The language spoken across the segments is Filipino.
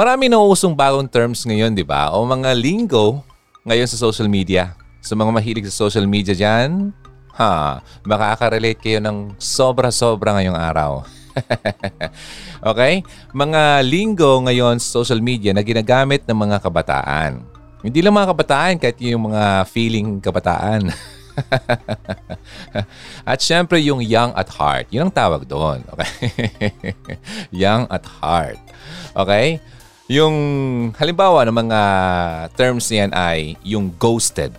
Marami na usong bagong terms ngayon, di ba? O mga lingo ngayon sa social media. Sa mga mahilig sa social media dyan, ha, makaka-relate kayo ng sobra-sobra ngayong araw. okay? Mga linggo ngayon sa social media na ginagamit ng mga kabataan. Hindi lang mga kabataan, kahit yung mga feeling kabataan. at syempre yung young at heart. Yun ang tawag doon. Okay? young at heart. Okay? Yung halimbawa ng mga terms niyan ay yung ghosted.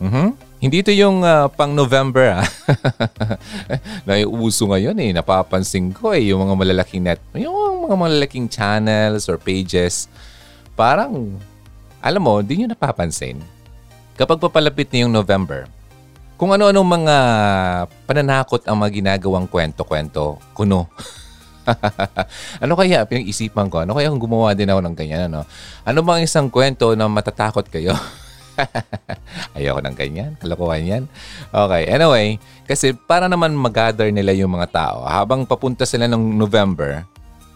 Mm-hmm. Hindi ito yung uh, pang November ah. Naiuso ngayon eh. Napapansin ko eh yung mga malalaking net, yung mga malalaking channels or pages. Parang, alam mo, di nyo napapansin. Kapag papalapit na yung November, kung ano-anong mga pananakot ang mga ginagawang kwento-kwento, kuno. ano kaya pinag-isipan ko? Ano kaya kung gumawa din ako ng ganyan? Ano, ano bang isang kwento na matatakot kayo? Ayoko ng ganyan. Kalokohan yan. Okay. Anyway, kasi para naman mag-gather nila yung mga tao, habang papunta sila ng November,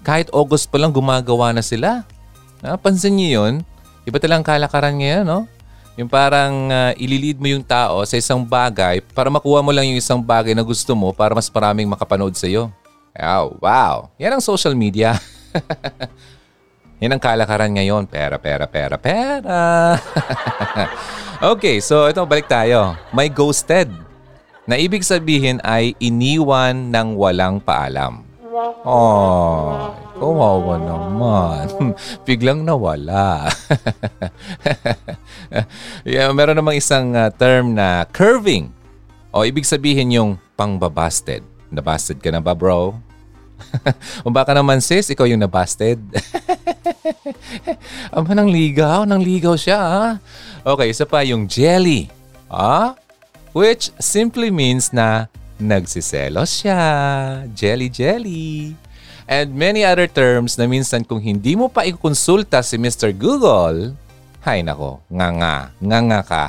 kahit August pa lang gumagawa na sila. Napansin niyo yun? Iba talang kalakaran ngayon, no? Yung parang uh, ililid mo yung tao sa isang bagay para makuha mo lang yung isang bagay na gusto mo para mas maraming makapanood sa iyo. Oh, wow. Yan ang social media. Yan ang kalakaran ngayon. Pera, pera, pera, pera. okay, so ito, balik tayo. May ghosted. Na ibig sabihin ay iniwan ng walang paalam. Oh, kawawa naman. Biglang nawala. yeah, meron namang isang uh, term na curving. O ibig sabihin yung pangbabasted. Nabasted ka na ba, bro? o baka naman sis, ikaw yung nabasted. Aba, nang ligaw, nang ligaw siya. Ah. Okay, isa pa yung jelly. Ah? Which simply means na nagsiselos siya. Jelly, jelly. And many other terms na minsan kung hindi mo pa ikukonsulta si Mr. Google, hay nako, nga nga, nga nga ka.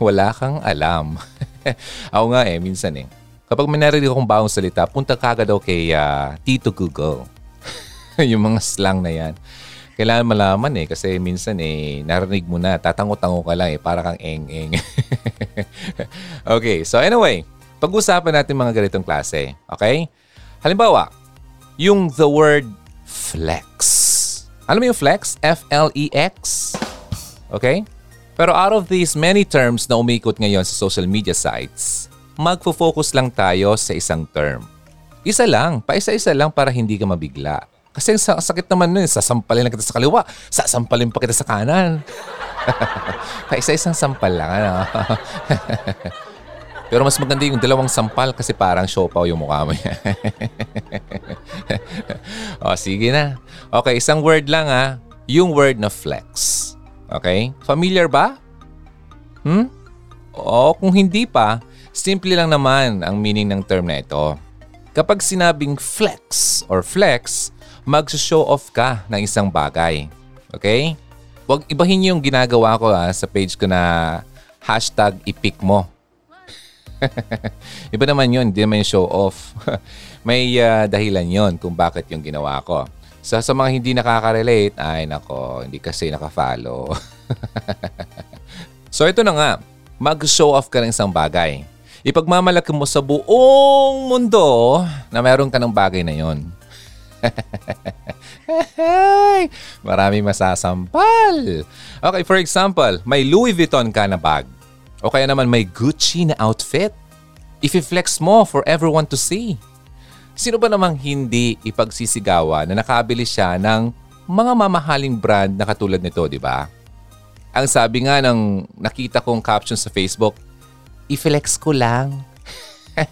Wala kang alam. Ako nga eh, minsan eh Kapag may narinig akong bagong salita, punta kagad daw kay uh, Tito Google. yung mga slang na yan. Kailangan malaman eh kasi minsan eh narinig mo na, tatango-tango ka lang eh para kang eng-eng. okay, so anyway, pag-usapan natin mga ganitong klase. Okay? Halimbawa, yung the word flex. Alam mo yung flex? F-L-E-X? Okay? Pero out of these many terms na umikot ngayon sa social media sites, magfo-focus lang tayo sa isang term. Isa lang, paisa-isa lang para hindi ka mabigla. Kasi sa sakit naman nun, sasampalin lang kita sa kaliwa, sasampalin pa kita sa kanan. Paisa-isang sampal lang, ano? Pero mas maganda yung dalawang sampal kasi parang siopaw yung mukha mo o, sige na. Okay, isang word lang ha. Yung word na flex. Okay? Familiar ba? Hmm? O kung hindi pa, Simple lang naman ang meaning ng term na ito. Kapag sinabing flex or flex, mag-show off ka ng isang bagay. Okay? Huwag ibahin niyo yung ginagawa ko ha, ah, sa page ko na hashtag ipik mo. Iba naman yun, hindi naman yung show off. May uh, dahilan yon kung bakit yung ginawa ko. So, sa mga hindi nakaka-relate, ay nako, hindi kasi naka-follow. so ito na nga, mag-show off ka ng isang bagay ipagmamalaki mo sa buong mundo na meron ka ng bagay na yon. Marami masasampal. Okay, for example, may Louis Vuitton ka na bag. O kaya naman may Gucci na outfit. If-flex mo for everyone to see. Sino ba namang hindi ipagsisigawa na nakabili siya ng mga mamahaling brand na katulad nito, di ba? Ang sabi nga ng nakita kong caption sa Facebook, I-flex ko lang.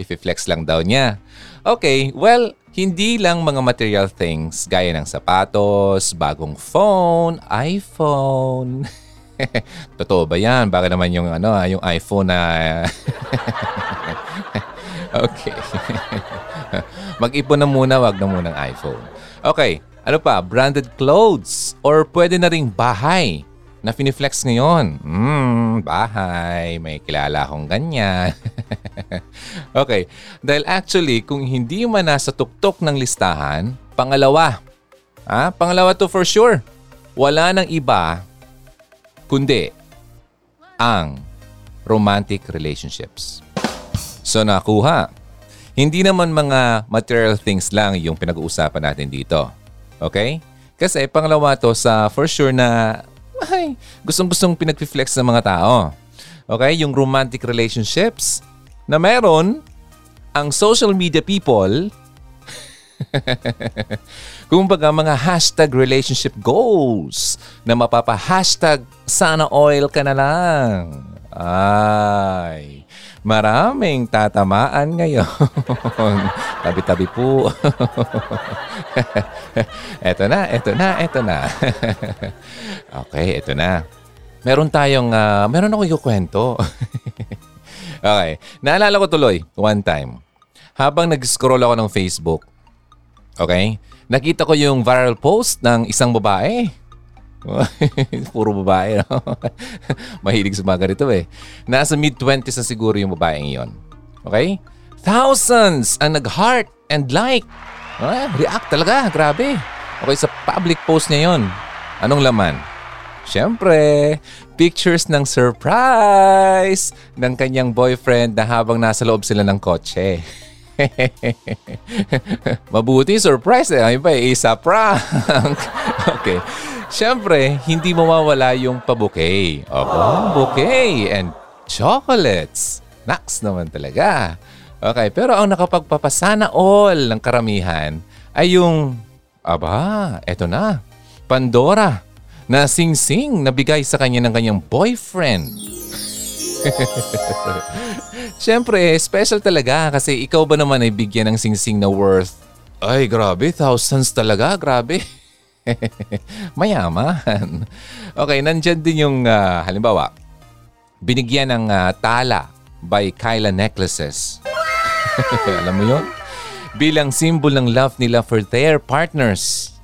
I-flex lang daw niya. Okay, well, hindi lang mga material things gaya ng sapatos, bagong phone, iPhone. Totoo ba yan? Baka naman yung, ano, ah, yung iPhone na... okay. Mag-ipon na muna, wag na muna ng iPhone. Okay, ano pa? Branded clothes or pwede na ring bahay na finiflex ngayon. Hmm, bahay, may kilala akong ganyan. okay, dahil actually kung hindi man nasa tuktok ng listahan, pangalawa Ah, pangalawa to for sure. Wala nang iba kundi ang romantic relationships. So nakuha. Hindi naman mga material things lang yung pinag-uusapan natin dito. Okay? Kasi pangalawa to sa for sure na ay, gustong-gustong pinag-flex ng mga tao. Okay? Yung romantic relationships na meron ang social media people Kumbaga mga hashtag relationship goals na mapapa-hashtag sana oil ka na lang. Ay, maraming tatamaan ngayon. Tabi-tabi po. eto na, eto na, eto na. okay, eto na. Meron tayong, uh, meron ako yung kwento. okay, naalala ko tuloy, one time. Habang nag-scroll ako ng Facebook, okay, nakita ko yung viral post ng isang babae Puro babae, no? Mahilig sa mga ganito eh. Nasa mid-20s na siguro yung babaeng yon. Okay? Thousands ang nag-heart and like. Ah, react talaga, grabe. Okay, sa public post niya yon. Anong laman? Siyempre, pictures ng surprise ng kanyang boyfriend na habang nasa loob sila ng kotse. Mabuti, surprise eh. Ay ba, isa prank. okay. Siyempre, hindi mawawala yung pa-bouquet. Opo, bouquet and chocolates. Naks naman talaga. Okay, pero ang nakapagpapasana all ng karamihan ay yung, aba, eto na, Pandora na sing-sing na bigay sa kanya ng kanyang boyfriend. Siyempre, special talaga kasi ikaw ba naman ay bigyan ng sing-sing na worth ay, grabe. Thousands talaga. Grabe. Mayaman. Okay, nandyan din yung uh, halimbawa, binigyan ng uh, tala by Kyla Necklaces. Alam mo yon? Bilang symbol ng love nila for their partners.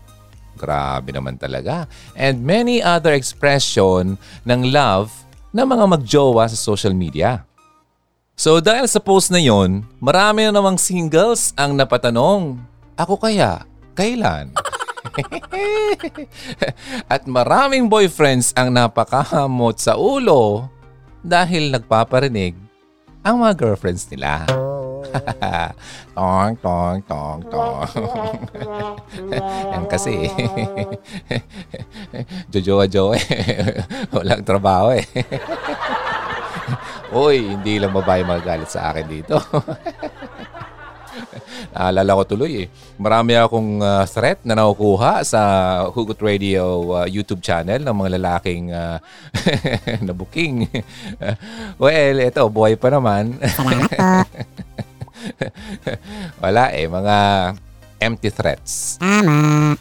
Grabe naman talaga. And many other expression ng love ng mga magjowa sa social media. So dahil sa post na yon, marami na namang singles ang napatanong, ako kaya, kailan? At maraming boyfriends ang napakahamot sa ulo dahil nagpaparinig ang mga girlfriends nila. tong, tong, tong, tong. Yan kasi. Jojoa-joa eh. Walang trabaho eh. Uy, hindi lang babae magalit sa akin dito. Naalala ko tuloy eh. Marami akong uh, threat na nakukuha sa Hugot Radio uh, YouTube channel ng mga lalaking uh, na booking. well, ito, buhay pa naman. Wala eh, mga empty threats. Tama.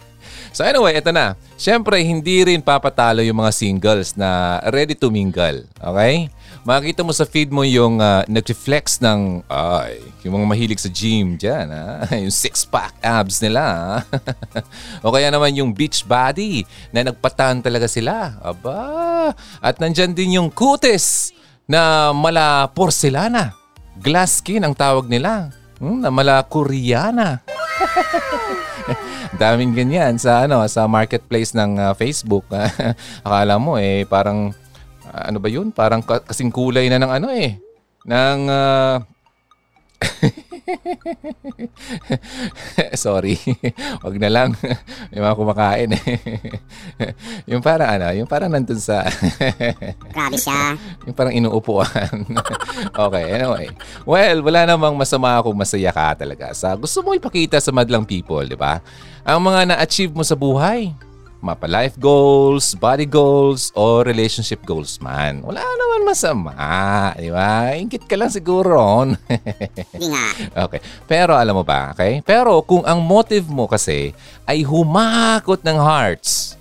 So anyway, ito na. Siyempre, hindi rin papatalo yung mga singles na ready to mingle. Okay? Makikita mo sa feed mo yung uh, nag-reflex ng, ay, yung mga mahilig sa gym dyan, ha? yung six-pack abs nila. o kaya naman yung beach body na nagpatan talaga sila. Aba, at nandyan din yung kutis na mala porcelana. Glass skin ang tawag nila. Hmm, na mala koreana. Daming ganyan sa ano sa marketplace ng uh, Facebook. Akala mo eh parang uh, ano ba yun? Parang kasing kulay na ng ano eh. Ng uh, Sorry. Wag na lang. May mga kumakain eh. yung parang ano, yung parang nandun sa... Grabe siya. Yung parang inuupuan. okay, anyway. Well, wala namang masama kung masaya ka talaga sa gusto mo ipakita sa madlang people, di ba? Ang mga na-achieve mo sa buhay mapa life goals, body goals, o relationship goals man. Wala naman masama, di ba? Ingit ka lang siguro. Okay. Pero alam mo ba, okay? Pero kung ang motive mo kasi ay humakot ng hearts,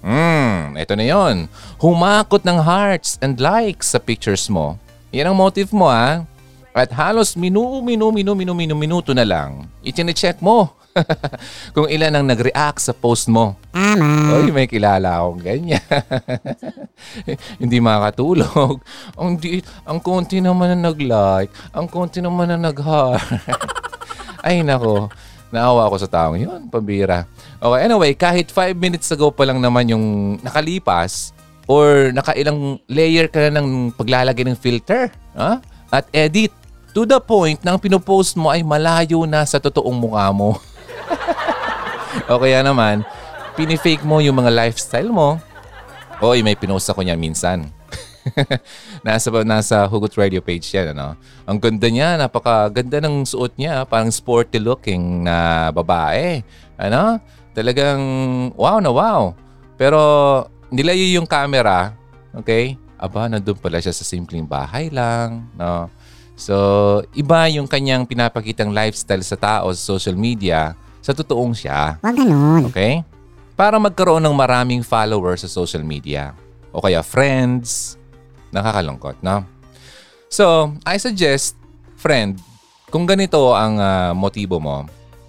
Hmm, ito na yon. Humakot ng hearts and likes sa pictures mo. Yan ang motive mo ha. At halos minu, minu, minu, minu, minu, minuto na lang, itine-check mo kung ilan ang nag-react sa post mo. Tama. Oy, may kilala akong ganyan. hindi makatulog. Ang, di, ang konti naman na nag-like. Ang konti naman na nag-heart. Ay nako, Naawa ako sa taong yun, pambira. Okay, anyway, kahit 5 minutes ago pa lang naman yung nakalipas or nakailang layer ka na ng paglalagay ng filter ha? at edit to the point na ang pinopost mo ay malayo na sa totoong mukha mo. O kaya naman, pinifake mo yung mga lifestyle mo. Oy, may pinost ako niya minsan. nasa nasa Hugot Radio page yan ano. Ang ganda niya, napakaganda ng suot niya, parang sporty looking na babae. Ano? Talagang wow na wow. Pero nilayo yung camera, okay? Aba, nandun pala siya sa simpleng bahay lang, no? So, iba yung kanyang pinapakitang lifestyle sa tao sa social media sa totoong siya. Huwag ganun. Okay? Para magkaroon ng maraming followers sa social media. O kaya friends. Nakakalungkot, no? So, I suggest, friend, kung ganito ang ah, motibo mo,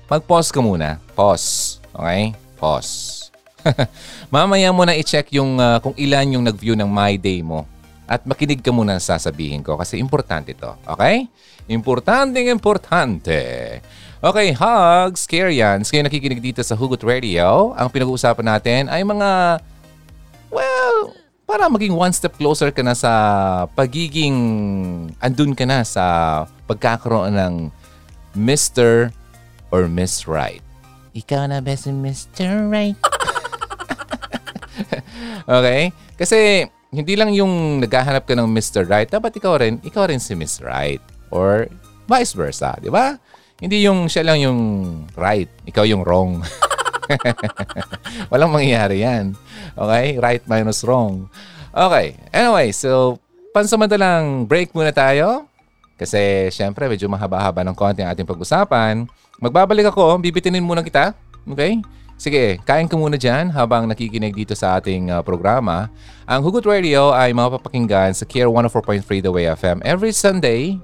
mag-pause ka muna. Pause. Okay? Pause. Mamaya mo na i-check yung ah, kung ilan yung nag-view ng My Day mo. At makinig ka muna sa sasabihin ko kasi importante to. Okay? Importanteng importante. Okay, hugs, Karians. Kayo nakikinig dito sa Hugot Radio. Ang pinag-uusapan natin ay mga, well, para maging one step closer ka na sa pagiging, andun ka na sa pagkakaroon ng Mr. or Miss Right. Ikaw na ba si Mr. Right? okay? Kasi hindi lang yung naghahanap ka ng Mr. Right, dapat ikaw rin, ikaw rin si Miss Right. Or vice versa, di ba? Hindi yung siya lang yung right, ikaw yung wrong. Walang mangyayari yan. Okay? Right minus wrong. Okay. Anyway, so pansamantalang break muna tayo. Kasi syempre medyo mahaba-haba ng konti ang ating pag-usapan. Magbabalik ako, bibitinin muna kita. Okay? Sige, kain ka muna dyan habang nakikinig dito sa ating uh, programa. Ang Hugot Radio ay mapapakinggan sa Care 104.3 The Way FM every Sunday,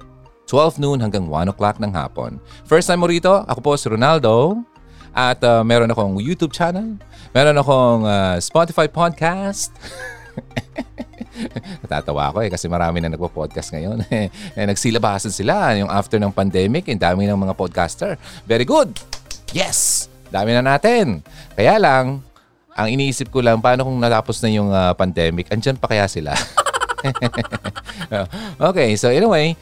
12 noon hanggang 1 o'clock ng hapon. First time mo rito, ako po si Ronaldo. At uh, meron akong YouTube channel. Meron akong uh, Spotify podcast. Natatawa ako eh kasi marami na nagpo-podcast ngayon. eh, nagsilabasan sila yung after ng pandemic. Ang dami ng mga podcaster. Very good! Yes! Dami na natin. Kaya lang, ang iniisip ko lang, paano kung natapos na yung uh, pandemic, andyan pa kaya sila? okay, so anyway,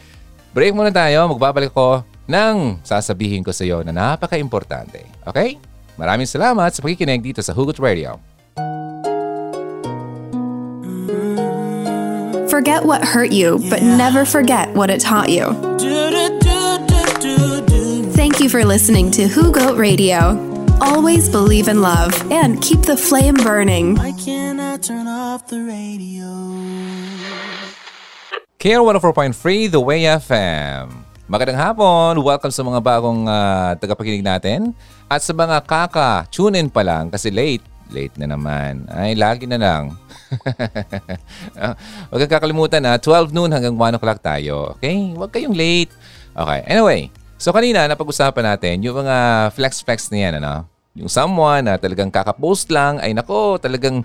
break muna tayo. Magbabalik ko ng sasabihin ko sa iyo na napaka-importante. Okay? Maraming salamat sa pakikinig dito sa Hugot Radio. Forget what hurt you, but never forget what it taught you. Thank you for listening to Who Goat Radio. Always believe in love and keep the flame burning. Why can't I turn off the radio? Care 104.3 The Way FM. Magandang hapon. Welcome sa mga bagong ah, tagapakinig natin. At sa mga kaka, tune in pa lang kasi late. Late na naman. Ay, lagi na lang. Ah, Huwag kang kakalimutan na 12 noon hanggang 1 o'clock tayo. Okay? Huwag kayong late. Okay. Anyway, so kanina napag-usapan natin yung mga flex-flex na yan, ano? Yung someone na talagang kakapost lang, ay nako, talagang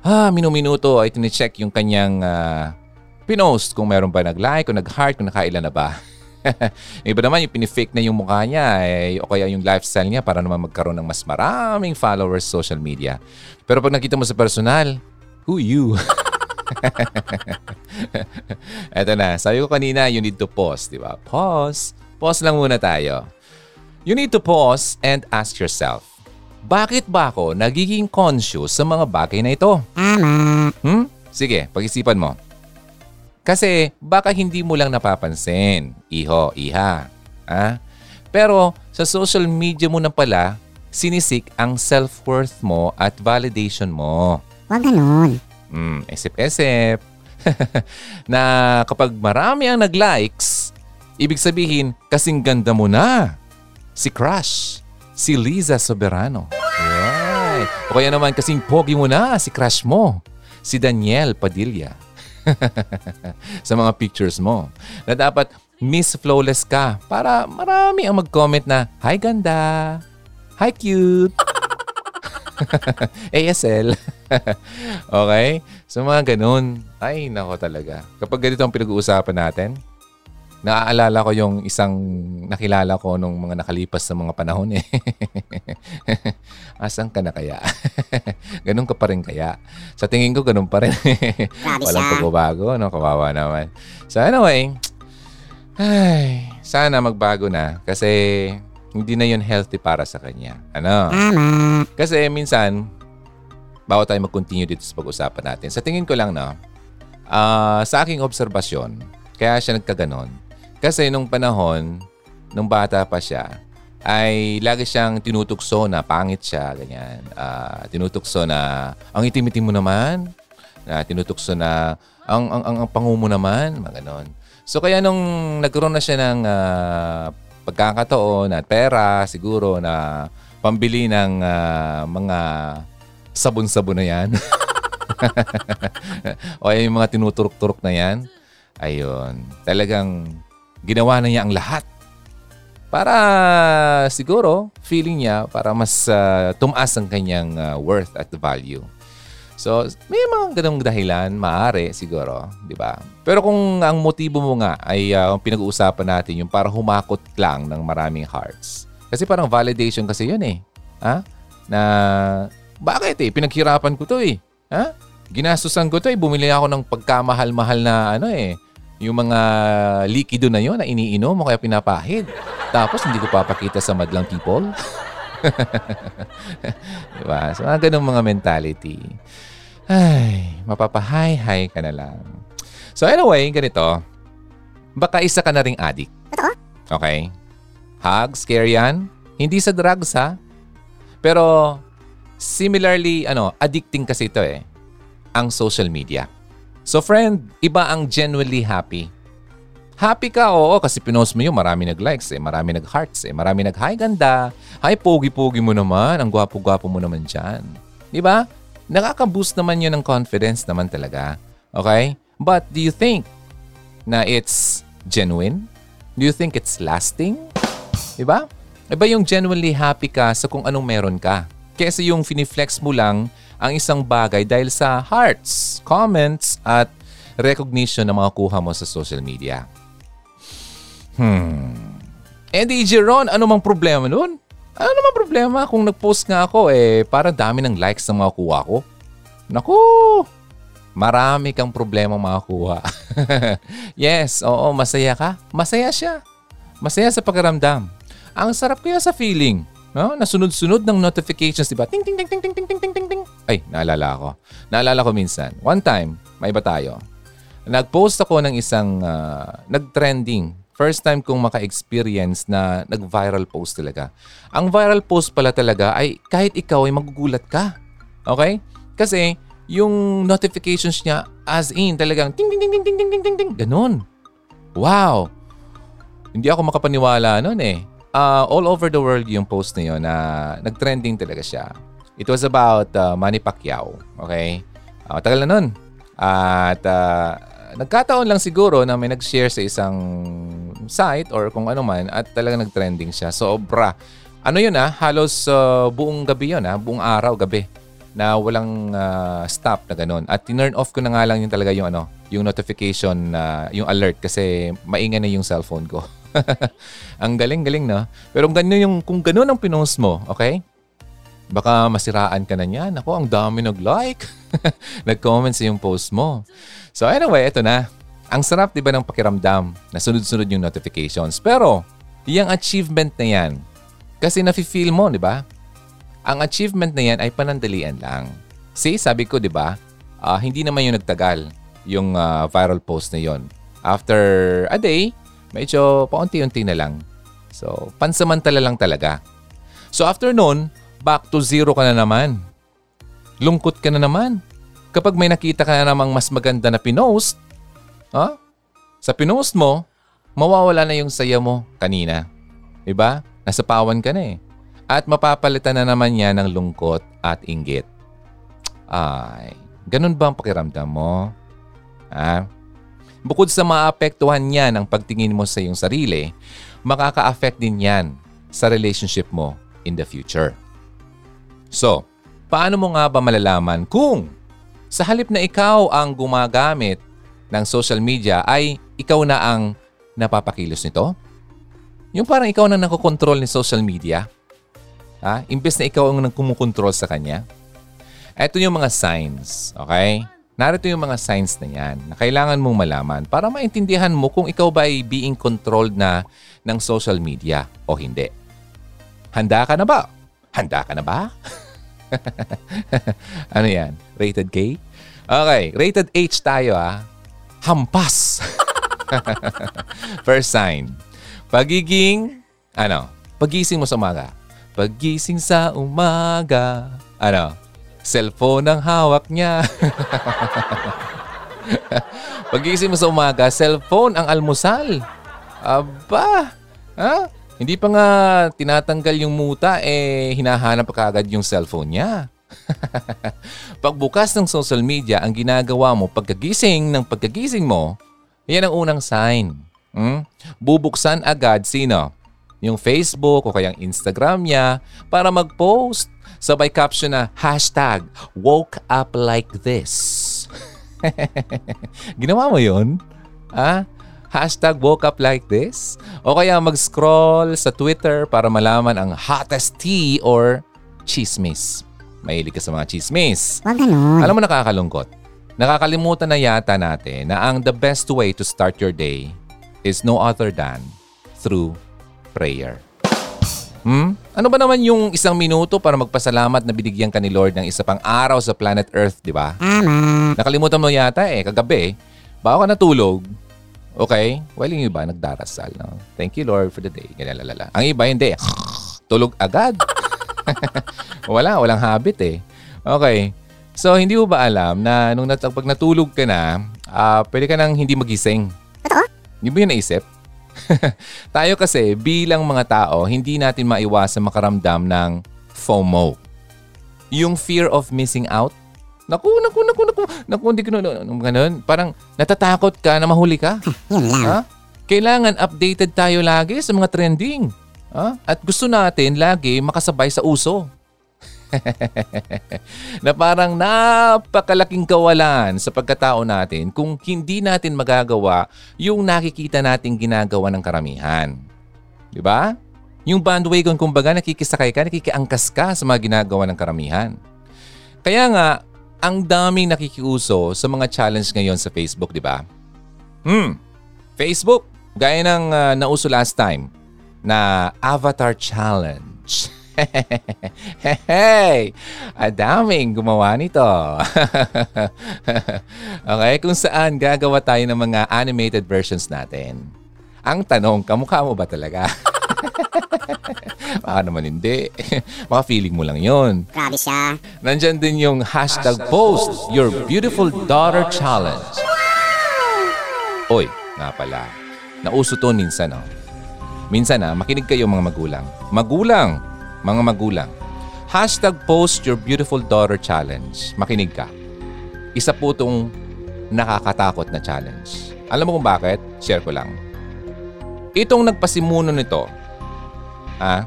ah, minuminuto ay tinicheck yung kanyang ah, pinost kung meron ba nag-like, kung nag-heart, kung nakailan na ba. Yung Iba naman yung pinifake na yung mukha niya eh, o kaya yung lifestyle niya para naman magkaroon ng mas maraming followers sa social media. Pero pag nakita mo sa personal, who you? Eto na, sabi ko kanina, you need to pause, di ba? Pause. Pause lang muna tayo. You need to pause and ask yourself, bakit ba ako nagiging conscious sa mga bagay na ito? Tama. Hmm? Sige, pag-isipan mo. Kasi baka hindi mo lang napapansin, iho, iha. Ah? Pero sa social media mo na pala, sinisik ang self-worth mo at validation mo. Huwag ganun. Hmm, isip-isip. na kapag marami ang nag-likes, ibig sabihin, kasing ganda mo na. Si Crush. Si Liza Soberano. Right. O kaya naman kasing pogi mo na si crush mo. Si Daniel Padilla. sa mga pictures mo. Na dapat Miss Flawless ka para marami ang mag-comment na, Hi ganda! Hi cute! ASL. okay? So mga ganun. Ay, nako talaga. Kapag ganito ang pinag-uusapan natin, naaalala ko yung isang nakilala ko nung mga nakalipas na mga panahon eh. Asan ka na kaya? ganun ka pa rin kaya? Sa tingin ko, ganun pa rin. Walang pagbabago, no? Kawawa naman. So anyway, ay, sana magbago na kasi hindi na yun healthy para sa kanya. Ano? Kasi minsan, bago tayo mag-continue dito sa pag-usapan natin, sa tingin ko lang na, ah, sa aking obserbasyon, kaya siya nagkaganon. Kasi nung panahon, nung bata pa siya, ay lagi siyang tinutukso na pangit siya, ganyan. Ah, tinutukso na, ang itim-itim mo naman. Na tinutukso na, ang, ang, ang, ang pangu mo naman, mga ganon. So kaya nung nagkaroon na siya ng ah, pagkakataon at pera siguro na pambili ng ah, mga sabon-sabon na yan. o yung mga tinuturok-turok na yan. Ayun. Talagang ginawa na niya ang lahat. Para siguro, feeling niya, para mas ah, tumaas ang kanyang ah, worth at value. So, may mga ganong dahilan, maaari siguro, di ba? Pero kung ang motibo mo nga ay ang pinag-uusapan natin, yung para humakot lang ng maraming hearts. Kasi parang validation kasi yun eh. Ha? Na, bakit eh? Pinaghirapan ko to eh. Ha? Ginastusan ko to eh. Bumili ako ng pagkamahal-mahal na ano eh. Yung mga likido na yun na iniinom mo kaya pinapahid. Tapos hindi ko papakita sa madlang people. diba? So, mga ganong mga mentality. Ay, mapapahay-hay ka na lang. So anyway, ganito. Baka isa ka na ring addict. Okay? Hugs, scare yan. Hindi sa drugs ha. Pero similarly, ano, addicting kasi ito eh. Ang social media. So friend, iba ang genuinely happy. Happy ka, oo, kasi pinost mo yun, marami nag-likes eh, marami nag-hearts eh, marami nag-hi ganda, hi pogi-pogi mo naman, ang gwapo-gwapo mo naman dyan. Di ba? Nakaka-boost naman yun ng confidence naman talaga. Okay? But do you think na it's genuine? Do you think it's lasting? Di ba? Iba yung genuinely happy ka sa kung anong meron ka. Kesa yung finiflex mo lang ang isang bagay dahil sa hearts, comments, at recognition na mga kuha mo sa social media. Hmm. Eh di Jeron, ano mang problema nun? Ano naman problema kung nag-post nga ako eh parang dami ng likes ng mga kuha ko? Naku! Marami kang problema makakuha. yes, oo, masaya ka. Masaya siya. Masaya sa pakiramdam. Ang sarap kaya sa feeling. No? Nasunod-sunod ng notifications, di ba? Ting, ting, ting, ting, ting, ting, ting, ting, ting, ting. Ay, naalala ko. Naalala ko minsan. One time, may iba tayo. Nag-post ako ng isang ah, nag-trending. First time kong maka-experience na nag-viral post talaga. Ang viral post pala talaga ay kahit ikaw ay magugulat ka. Okay? Kasi yung notifications niya as in talagang ting ting ting ting ting ting ting ting ganun. Wow. Hindi ako makapaniwala noon eh. Ah, all over the world yung post na yun na nag-trending talaga siya. It was about uh, Manny Pacquiao. Okay? Ah, matagal na nun. At ah, nagkataon lang siguro na may nag-share sa isang site or kung ano man at talagang nag-trending siya. Sobra. Ano yun ah? Halos ah, buong gabi yun ah. Buong araw, gabi na walang ah, stop na ganun. At tinurn off ko na nga lang yung talaga yung ano, yung notification na yung alert kasi maingay na yung cellphone ko. ang galing-galing na. Pero kung ganun yung kung ganun ang pinost mo, okay? Baka masiraan ka na niyan. Ako, ang dami nag-like. Nag-comment sa yung post mo. So anyway, ito na. Ang sarap 'di ba ng pakiramdam na sunod-sunod yung notifications. Pero, yung achievement na yan, kasi nafe-feel mo, 'di ba? Ang achievement na yan ay panandalian lang. See, sabi ko, 'di ba? ah, hindi naman yung nagtagal yung ah, viral post na yon. After a day, medyo paunti-unti na lang. So, pansamantala lang talaga. So after nun, back to zero ka na naman. Lungkot ka na naman. Kapag may nakita ka na namang mas maganda na pinost, ha? Sa pinost mo, mawawala na yung saya mo kanina. Diba? Nasapawan ka na eh. At mapapalitan na naman yan ng lungkot at inggit. Ay, ganun ba ang pakiramdam mo? Ha? Bukod sa maapektuhan niyan ang pagtingin mo sa iyong sarili, makaka-affect din yan sa relationship mo in the future. So, paano mo nga ba malalaman kung sa halip na ikaw ang gumagamit ng social media ay ikaw na ang napapakilos nito? Yung parang ikaw na nakokontrol ni social media? Ha? Imbes na ikaw ang nang kumukontrol sa kanya? Ito yung mga signs, okay? Narito yung mga signs na yan na kailangan mong malaman para maintindihan mo kung ikaw ba ay being controlled na ng social media o hindi. Handa ka na ba? Handa ka na ba? ano yan? Rated K? Okay, rated H tayo ah. Hampas. First sign. Pagiging, ano, pagising mo sa umaga. Pagising sa umaga. Ano, cellphone ang hawak niya. Pagising mo sa umaga, cellphone ang almusal. Aba, ha? Hindi pa nga tinatanggal yung muta, eh hinahanap pa kagad yung cellphone niya. Pagbukas ng social media, ang ginagawa mo pagkagising ng pagkagising mo, yan ang unang sign. Hmm? Bubuksan agad sino? Yung Facebook o kayang Instagram niya para mag-post. Sabay caption na hashtag woke up like this. Ginawa mo yun? Ha? Hashtag woke up like this? O kaya mag-scroll sa Twitter para malaman ang hottest tea or chismis. Mahilig ka sa mga chismis. Huwag ganun. Alam mo nakakalungkot. Nakakalimutan na yata natin na ang the best way to start your day is no other than through prayer. Hmm? Ano ba naman yung isang minuto para magpasalamat na binigyan ka ni Lord ng isa pang araw sa planet Earth, di ba? Tama. Nakalimutan mo yata eh, kagabi, bago ka natulog, okay? Well, yung iba nagdarasal. No? Thank you Lord for the day. Ganyan lalala. Ang iba hindi. Tulog agad. Wala, walang habit eh. Okay. So, hindi mo ba alam na nung nat- pag natulog ka na, ah pwede ka nang hindi magising? Totoo? Hindi mo yun naisip? Tayo kasi, bilang mga tao, hindi natin maiwasan makaramdam ng FOMO. Yung fear of missing out. Naku, naku, naku, naku. Naku, hindi ko na, ganun. Parang natatakot ka na mahuli ka. Lang. Ha? Kailangan updated tayo lagi sa mga trending. Ha? At gusto natin lagi makasabay sa uso. na parang napakalaking kawalan sa pagkatao natin kung hindi natin magagawa yung nakikita nating ginagawa ng karamihan. Di ba? Yung bandwagon, kumbaga, nakikisakay ka, nakikiangkas ka sa mga ginagawa ng karamihan. Kaya nga, ang daming nakikiuso sa mga challenge ngayon sa Facebook, di ba? Hmm, Facebook, gaya ng ah, nauso last time na Avatar Challenge. hey, adaming gumawa nito. okay, kung saan gagawa tayo ng mga animated versions natin. Ang tanong, kamukha mo ba talaga? Baka naman hindi. Baka feeling mo lang yon. Grabe siya. Nandyan din yung hashtag post your beautiful daughter challenge. Oy, nga pala. Nauso to minsan, oh. Minsan na, makinig kayo mga magulang. Magulang! Mga magulang. Hashtag post your beautiful daughter challenge. Makinig ka. Isa po itong nakakatakot na challenge. Alam mo kung bakit? Share ko lang. Itong nagpasimuno nito, ah,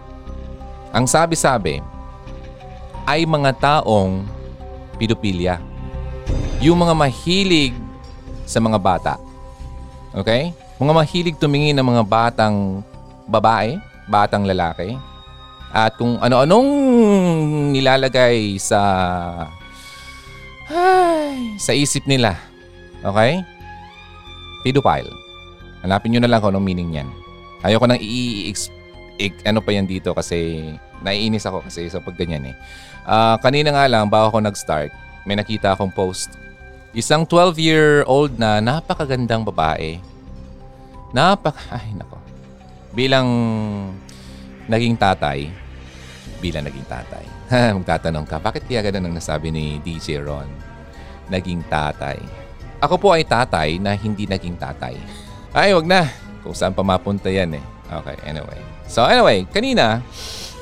ang sabi-sabi, ay mga taong pedophilia. Yung mga mahilig sa mga bata. Okay? Mga mahilig tumingin ng mga batang babae, batang lalaki. At kung ano-anong nilalagay sa ay, sa isip nila. Okay? Pedophile. Hanapin nyo na lang kung anong meaning yan. Ayoko nang i ano pa yan dito kasi naiinis ako kasi sa pag ganyan eh. Ah, kanina nga lang, bago ako nag-start, may nakita akong post. Isang 12-year-old na napakagandang babae. Napak... Ay, nako. Bilang naging tatay, bilang naging tatay, magtatanong ka, bakit kaya ganun ang nasabi ni DJ Ron? Naging tatay. Ako po ay tatay na hindi naging tatay. Ay, wag na. Kung saan pa mapunta yan eh. Okay, anyway. So anyway, kanina,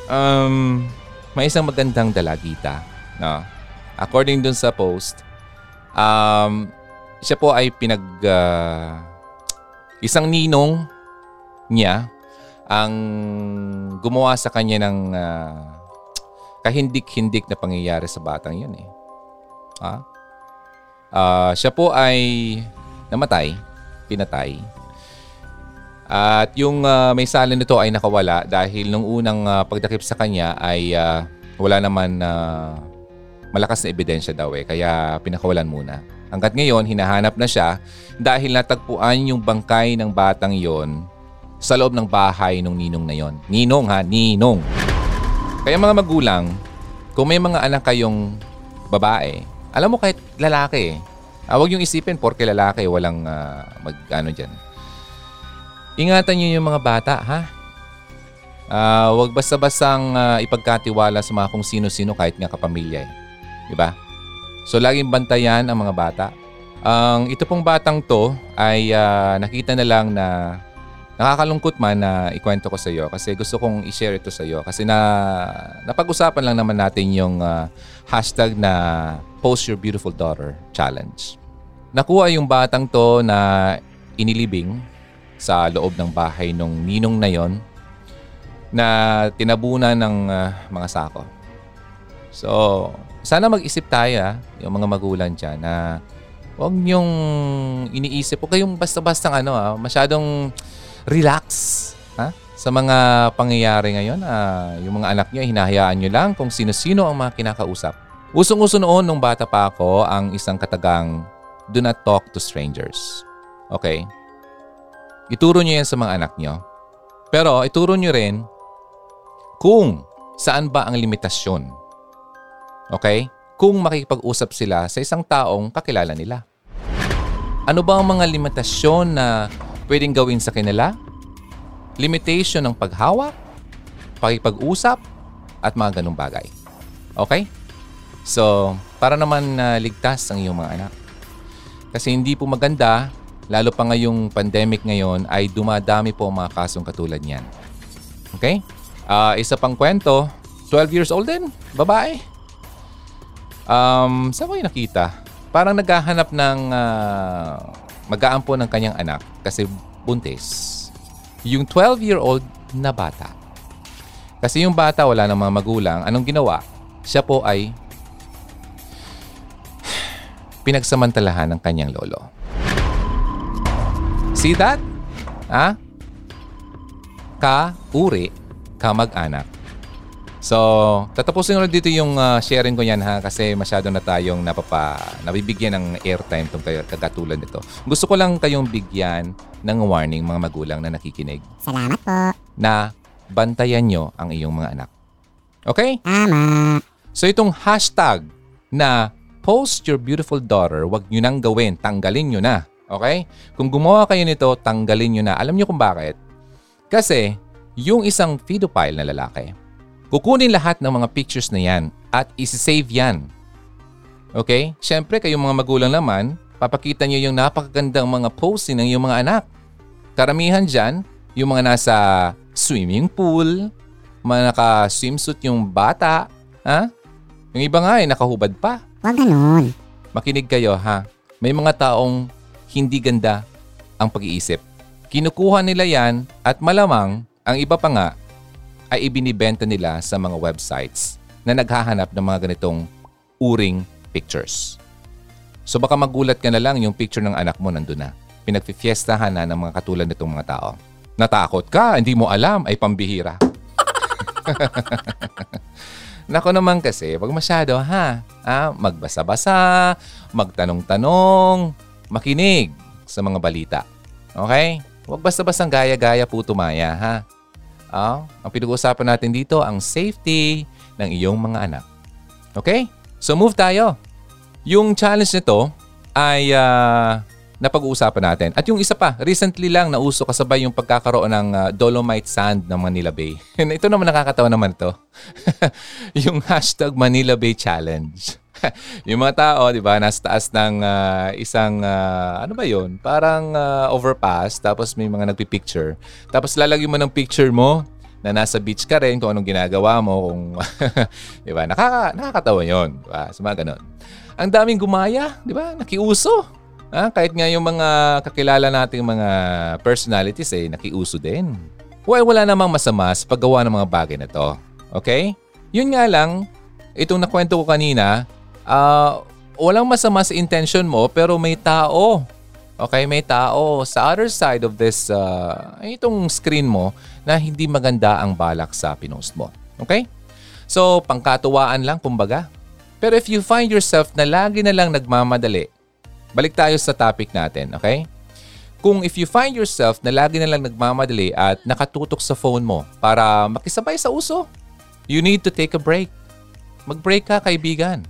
um, may isang magandang dalagita. No? According dun sa post, um, siya po ay pinag... ah, isang ninong niya ang gumawa sa kanya ng ah, kahindik-hindik na pangyayari sa batang yun eh. Ah? Ah, siya po ay namatay, pinatay. At yung ah, may salin nito ay nakawala dahil nung unang ah, pagdakip sa kanya ay ah, wala naman na malakas na ebidensya daw eh. Kaya pinakawalan muna. Hanggat ngayon, hinahanap na siya dahil natagpuan yung bangkay ng batang yon sa loob ng bahay ng ninong na yon. Ninong ha, ninong. Kaya mga magulang, kung may mga anak kayong babae, alam mo kahit lalaki, ah, huwag yung isipin porke lalaki, walang ah, mag, ano dyan. Ingatan niyo yung mga bata, ha? Ah, huwag basta-bastang ah, ipagkatiwala sa mga kung sino-sino kahit nga kapamilya. Eh. Di ba? So, laging bantayan ang mga bata. Ang ito pong batang to ay ah, nakita na lang na nakakalungkot man na ikwento ko sa iyo kasi gusto kong i-share ito sa iyo kasi na napag-usapan lang naman natin yung ah, hashtag na Post Your Beautiful Daughter Challenge. Nakuha yung batang to na inilibing sa loob ng bahay nung ninong na yon na tinabunan ng ah, mga sako. So, sana mag-isip tayo ah, yung mga magulang dyan na huwag niyong iniisip. Huwag kayong basta-bastang ano ah, masyadong relax ha? sa mga pangyayari ngayon. Ah, yung mga anak niyo, hinahayaan niyo lang kung sino-sino ang mga kinakausap. Usong-uso noon nung bata pa ako ang isang katagang do not talk to strangers. Okay? Ituro niyo yan sa mga anak niyo. Pero ituro niyo rin kung saan ba ang limitasyon. Okay? Kung makikipag-usap sila sa isang taong kakilala nila. Ano ba ang mga limitasyon na pwedeng gawin sa kanila? Limitation ng paghawak, pakipag-usap, at mga ganong bagay. Okay? So, para naman na ligtas ang iyong mga anak. Kasi hindi po maganda, lalo pa ngayong pandemic ngayon, ay dumadami po mga kasong katulad niyan. Okay? Ah, isa pang kwento, 12 years old din, babae. Um, saan ko yung nakita? Parang naghahanap ng uh, mag-aampo ng kanyang anak kasi buntis. Yung 12-year-old na bata. Kasi yung bata wala ng mga magulang, anong ginawa? Siya po ay pinagsamantalahan ng kanyang lolo. See that? Ha? Ka-uri, ka-mag-anak. So, tatapusin ko na dito yung uh, sharing ko yan ha kasi masyado na tayong napapa, nabibigyan ng airtime tong kay- kagatulan nito. Gusto ko lang kayong bigyan ng warning mga magulang na nakikinig Salamat po. na bantayan nyo ang iyong mga anak. Okay? Tama. So itong hashtag na post your beautiful daughter, wag nyo nang gawin, tanggalin nyo na. Okay? Kung gumawa kayo nito, tanggalin nyo na. Alam nyo kung bakit? Kasi yung isang pedophile na lalaki, kukunin lahat ng mga pictures na yan at isi-save yan. Okay? Siyempre, kayong mga magulang naman, papakita nyo yung napakagandang mga posting ng iyong mga anak. Karamihan dyan, yung mga nasa swimming pool, mga naka-swimsuit yung bata, ha? Yung iba nga ay nakahubad pa. Huwag ganun. Makinig kayo ha. May mga taong hindi ganda ang pag-iisip. Kinukuha nila yan at malamang ang iba pa nga ay ibinibenta nila sa mga websites na naghahanap ng mga ganitong uring pictures. So baka magulat ka na lang yung picture ng anak mo nandun na. Pinagfifiestahan na ng mga katulad nitong mga tao. Natakot ka, hindi mo alam, ay pambihira. Nako naman kasi, wag masyado ha. Ah, magbasa-basa, magtanong-tanong, makinig sa mga balita. Okay? Huwag basta-bastang gaya-gaya po tumaya ha. Ah, ang pinag-uusapan natin dito ang safety ng iyong mga anak. Okay? So move tayo. Yung challenge nito ay ah, napag-uusapan natin. At yung isa pa, recently lang nauso kasabay yung pagkakaroon ng ah, Dolomite Sand ng Manila Bay. ito naman nakakatawa naman to. yung hashtag Manila Bay Challenge. yung mga tao, di ba, nasa taas ng ah, isang, ah, ano ba yun? Parang ah, overpass, tapos may mga nagpipicture. Tapos lalagyan mo ng picture mo na nasa beach ka rin, kung anong ginagawa mo, kung, di ba, nakaka, nakakatawa yun. Di ba? So, mga ganun. Ang daming gumaya, di ba? Nakiuso. Ah, kahit nga yung mga kakilala nating mga personalities eh, nakiuso din. Well, wala namang masama sa paggawa ng mga bagay na to. Okay? Yun nga lang, itong nakwento ko kanina, ah, walang masama sa intention mo pero may tao. Okay, may tao sa other side of this, uh, itong screen mo na hindi maganda ang balak sa pinost mo. Okay? So, pangkatuwaan lang kumbaga. Pero if you find yourself na lagi na lang nagmamadali, balik tayo sa topic natin, okay? Kung if you find yourself na lagi na lang nagmamadali at nakatutok sa phone mo para makisabay sa uso, you need to take a break. Mag-break ka, kaibigan.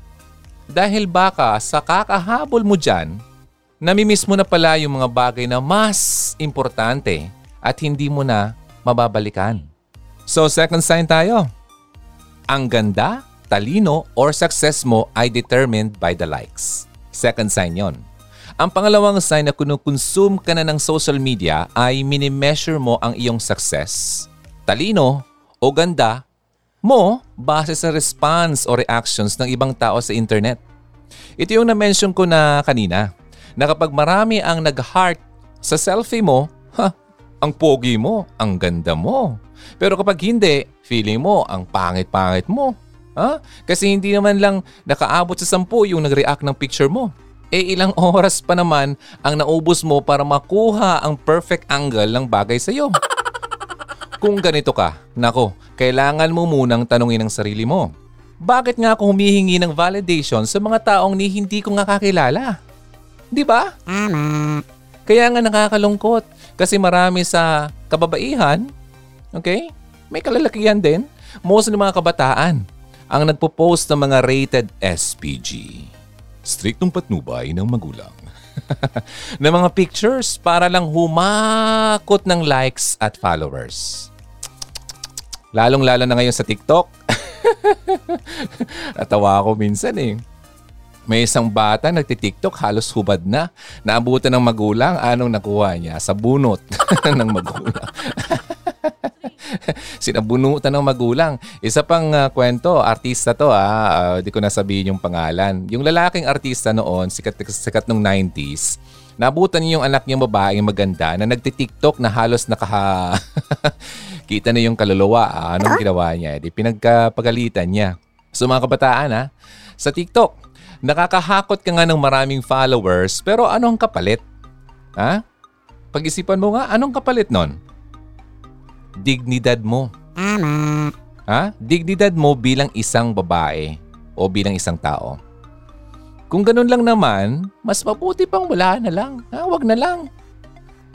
Dahil baka sa kakahabol mo dyan, namimiss mo na pala yung mga bagay na mas importante at hindi mo na mababalikan. So second sign tayo. Ang ganda, talino, or success mo ay determined by the likes. Second sign yon. Ang pangalawang sign na kinukonsume ka na ng social media ay minimeasure mo ang iyong success, talino, o ganda mo base sa response o reactions ng ibang tao sa internet. Ito yung na-mention ko na kanina, na kapag marami ang nag-heart sa selfie mo, ha, ang pogi mo, ang ganda mo. Pero kapag hindi, feeling mo ang pangit-pangit mo. Ha? Kasi hindi naman lang nakaabot sa sampu yung nag-react ng picture mo. Eh ilang oras pa naman ang naubos mo para makuha ang perfect angle ng bagay sa iyo. Kung ganito ka, nako, kailangan mo munang tanungin ang sarili mo. Bakit nga ako humihingi ng validation sa mga taong ni hindi ko nga kakilala? Di ba? Tama. Kaya nga nakakalungkot kasi marami sa kababaihan, okay, may kalalakihan din, most ng mga kabataan ang nagpo-post ng mga rated SPG. Striktong patnubay ng magulang. na mga pictures para lang humakot ng likes at followers. Lalong-lalo na ngayon sa TikTok. Natawa ako minsan eh. May isang bata nagti-TikTok halos hubad na. Naabutan ng magulang, anong nakuha niya? Sa bunot ng magulang. Sinabunutan ng magulang. Isa pang uh, kwento, artista to ah, uh, di ko nasabihin yung pangalan. Yung lalaking artista noon, sikat, sikat nung 90s, nabutan niya yung anak niyang babaeng maganda na nagti-TikTok na halos nakaha... Kita na yung kaluluwa. Ah. Anong ginawa niya? Di pinagkapagalitan niya. So mga kabataan ha, sa TikTok, nakakahakot ka nga ng maraming followers pero anong kapalit? Ha? Pag-isipan mo nga, anong kapalit nun? Dignidad mo. Tama. Ha? Dignidad mo bilang isang babae o bilang isang tao. Kung ganun lang naman, mas mabuti pang wala na lang. Ha? Wag na lang.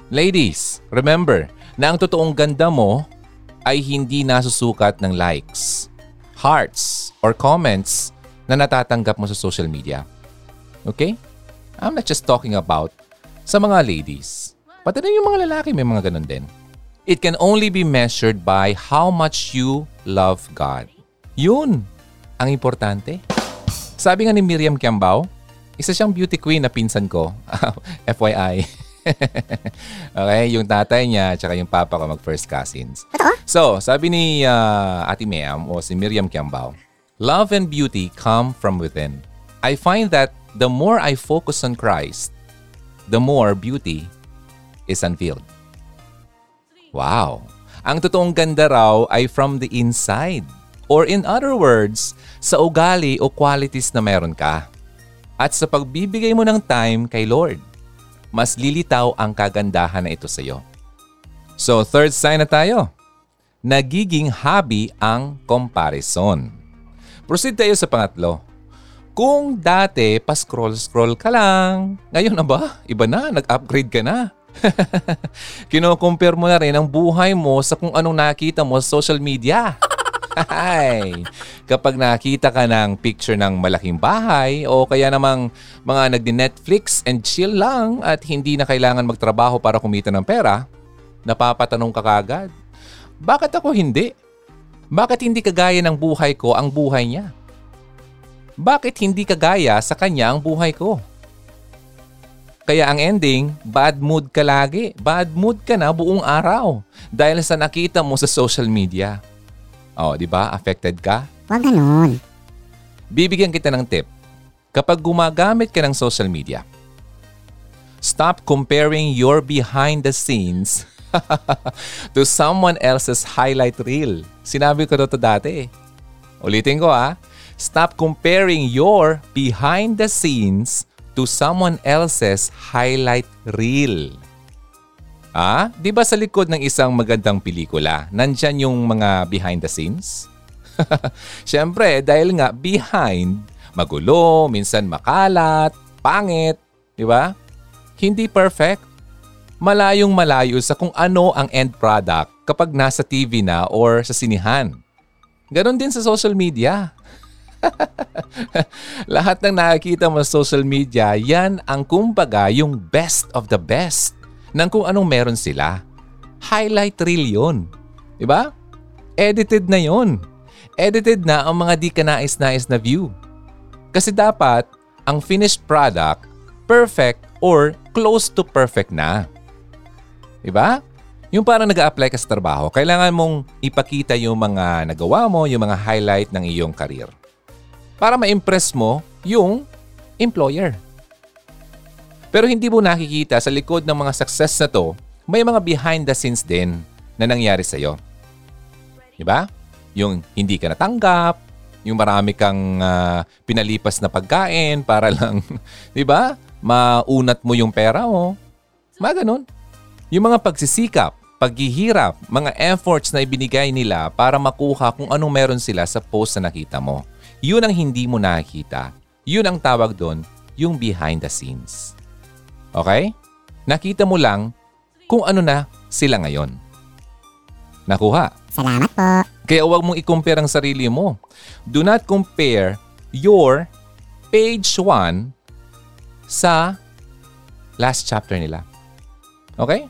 Ladies, remember na ang totoong ganda mo ay hindi nasusukat ng likes, hearts, or comments na natatanggap mo sa social media. Okay? I'm not just talking about sa mga ladies. Pati na yung mga lalaki may mga ganun din. It can only be measured by how much you love God. Yun ang importante. Sabi nga ni Miriam Kiambao, isa siyang beauty queen na pinsan ko. FYI. okay, yung tatay niya at yung papa ko mag first cousins. So, sabi ni uh, Ate Ma'am o si Miriam Kiambao, Love and beauty come from within. I find that the more I focus on Christ, the more beauty is unveiled. Wow! Ang totoong ganda raw ay from the inside. Or in other words, sa ugali o qualities na meron ka. At sa pagbibigay mo ng time kay Lord mas lilitaw ang kagandahan na ito sa iyo. So third sign na tayo. Nagiging hobby ang comparison. Proceed tayo sa pangatlo. Kung dati pa-scroll-scroll ka lang, ngayon na ba? Iba na, nag-upgrade ka na. Kino-compare mo na rin ang buhay mo sa kung anong nakita mo sa social media. Hi! Kapag nakita ka ng picture ng malaking bahay o kaya namang mga nagdi-Netflix and chill lang at hindi na kailangan magtrabaho para kumita ng pera, napapatanong ka kagad, bakit ako hindi? Bakit hindi kagaya ng buhay ko ang buhay niya? Bakit hindi kagaya sa kanya ang buhay ko? Kaya ang ending, bad mood ka lagi. Bad mood ka na buong araw dahil sa nakita mo sa social media. Oh, di ba? Affected ka? Huwag ganun. Bibigyan kita ng tip. Kapag gumagamit ka ng social media, stop comparing your behind the scenes to someone else's highlight reel. Sinabi ko to dati. Ulitin ko ah. Stop comparing your behind the scenes to someone else's highlight reel. Ah, 'di ba sa likod ng isang magandang pelikula, nandyan yung mga behind the scenes? Siyempre, dahil nga behind, magulo, minsan makalat, pangit, 'di ba? Hindi perfect. Malayong malayo sa kung ano ang end product kapag nasa TV na or sa sinihan. Ganon din sa social media. Lahat ng nakikita mo sa social media, yan ang kumbaga yung best of the best ng kung anong meron sila. Highlight reel yun. Diba? Edited na yon. Edited na ang mga di ka nais-nais na view. Kasi dapat, ang finished product, perfect or close to perfect na. Diba? Yung parang nag apply ka sa trabaho, kailangan mong ipakita yung mga nagawa mo, yung mga highlight ng iyong career. Para ma-impress mo yung employer. Pero hindi mo nakikita sa likod ng mga success na to, may mga behind the scenes din na nangyari sa'yo. Diba? Yung hindi ka natanggap, yung marami kang uh, pinalipas na pagkain para lang, di ba? Maunat mo yung pera mo. Mga ganun. Yung mga pagsisikap, paghihirap, mga efforts na ibinigay nila para makuha kung anong meron sila sa post na nakita mo. Yun ang hindi mo nakikita. Yun ang tawag doon, yung behind the scenes. Okay? Nakita mo lang kung ano na sila ngayon. Nakuha? Salamat po. Kaya huwag mong i-compare ang sarili mo. Do not compare your page 1 sa last chapter nila. Okay?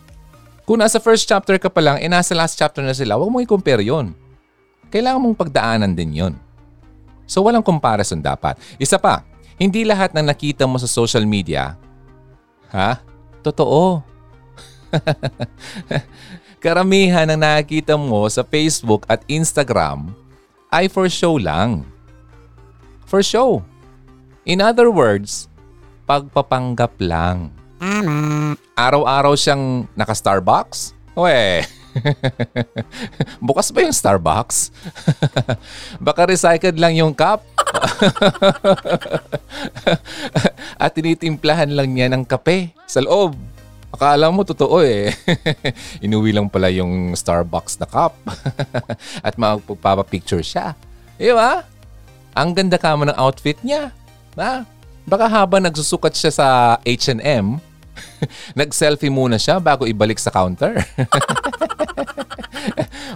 Kung nasa first chapter ka pa lang, eh nasa last chapter na sila, huwag mong i-compare yon. Kailangan mong pagdaanan din yon. So walang comparison dapat. Isa pa, hindi lahat ng nakita mo sa social media, ha? Totoo. Karamihan ng nakikita mo sa Facebook at Instagram ay for show lang. For show. In other words, pagpapanggap lang. Tama. Araw-araw siyang naka-Starbucks? We. Bukas ba yung Starbucks? Baka recycled lang yung cup. At tinitimplahan lang niya ng kape sa loob. Akala mo totoo eh. Inuwi lang pala yung Starbucks na cup. At magpapapicture siya. Di ba? Ang ganda ka ng outfit niya. Ha? Baka habang nagsusukat siya sa H&M, nag-selfie muna siya bago ibalik sa counter.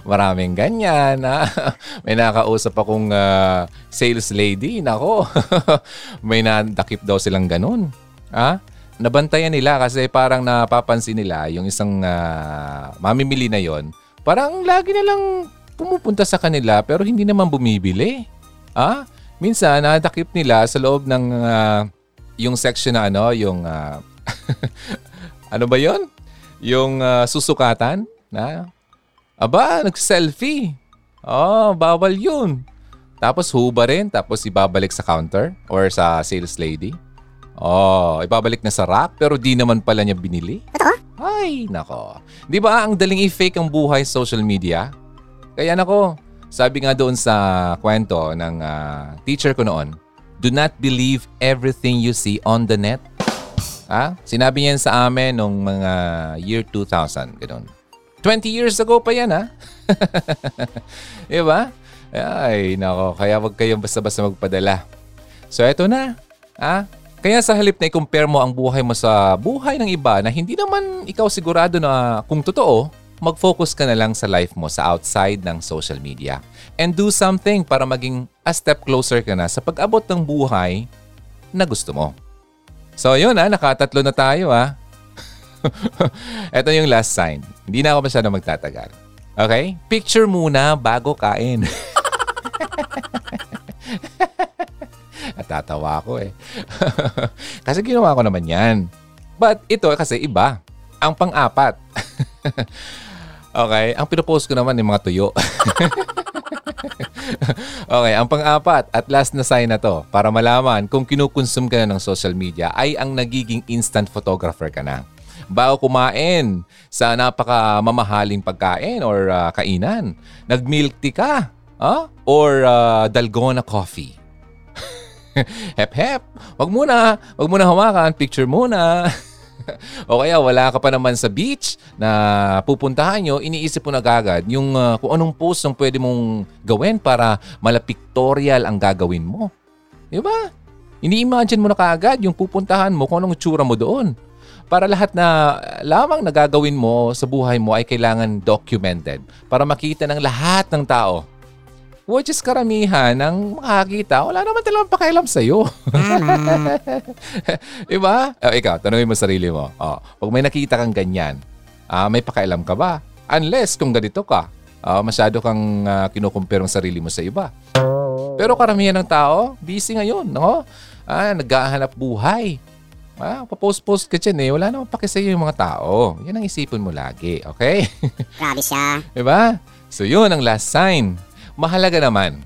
Maraming ganyan. Ha? May nakausap akong uh, sales lady. Nako, may nadakip daw silang ganun. Ha? Nabantayan nila kasi parang napapansin nila yung isang uh, mamimili na yon. Parang lagi nilang pumupunta sa kanila pero hindi naman bumibili. Ha? minsan nadakip nila sa loob ng uh, yung section na ano, yung uh, ano ba 'yon? Yung uh, susukatan na aba, nag-selfie. Oh, bawal 'yun. Tapos huba rin, tapos ibabalik sa counter or sa sales lady. Oh, ibabalik na sa rack pero di naman pala niya binili. Ay, nako. Di ba ang daling i-fake ang buhay sa social media? Kaya nako, sabi nga doon sa kwento ng uh, teacher ko noon, do not believe everything you see on the net. Ha? Sinabi niyan sa amin nung mga year 2000, ganun. 20 years ago pa yan, ha? diba? Ay, nako. Kaya wag kayong basta-basta magpadala. So, eto na. Ha? Kaya sa halip na i-compare mo ang buhay mo sa buhay ng iba na hindi naman ikaw sigurado na kung totoo, mag-focus ka na lang sa life mo sa outside ng social media. And do something para maging a step closer ka na sa pag-abot ng buhay na gusto mo. So yun ha, nakatatlo na tayo ha. Ito yung last sign. Hindi na ako masyado magtatagal. Okay? Picture muna bago kain. Natatawa ako eh. kasi ginawa ko naman yan. But ito kasi iba. Ang pang-apat. Okay, ang pinopost ko naman yung mga tuyo. okay, ang pang-apat at last na sign na to para malaman kung kinukonsume ka na ng social media ay ang nagiging instant photographer ka na. Bago kumain sa napaka mamahaling pagkain or uh, kainan, nag-milk tea ka huh? or uh, dalgona coffee. hep hep, wag muna, wag muna hawakan, picture muna. o kaya wala ka pa naman sa beach na pupuntahan nyo, iniisip mo na agad yung uh, kung anong post ang pwede mong gawin para malapictorial ang gagawin mo. Di ba? Ini-imagine mo na kaagad yung pupuntahan mo kung anong tsura mo doon. Para lahat na lamang nagagawin mo sa buhay mo ay kailangan documented para makita ng lahat ng tao which is karamihan ng makakita, wala naman talagang pakialam sa'yo. diba? O, ikaw, tanongin mo sarili mo. O, pag may nakita kang ganyan, uh, may pakialam ka ba? Unless kung ganito ka, uh, masyado kang uh, kinukumpare ang sarili mo sa iba. Pero karamihan ng tao, busy ngayon. No? Ah, naghahanap buhay. Ah, papost-post ka dyan eh. Wala namang pakisa'yo yung mga tao. Yan ang isipin mo lagi, okay? Grabe siya. diba? So yun ang last sign mahalaga naman.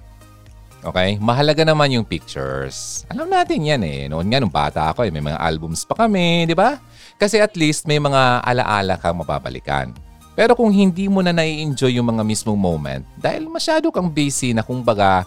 Okay? Mahalaga naman yung pictures. Alam natin yan eh. Noon nga, nung bata ako, eh, may mga albums pa kami, di ba? Kasi at least may mga alaala kang mapapalikan. Pero kung hindi mo na nai-enjoy yung mga mismong moment, dahil masyado kang busy na kumbaga,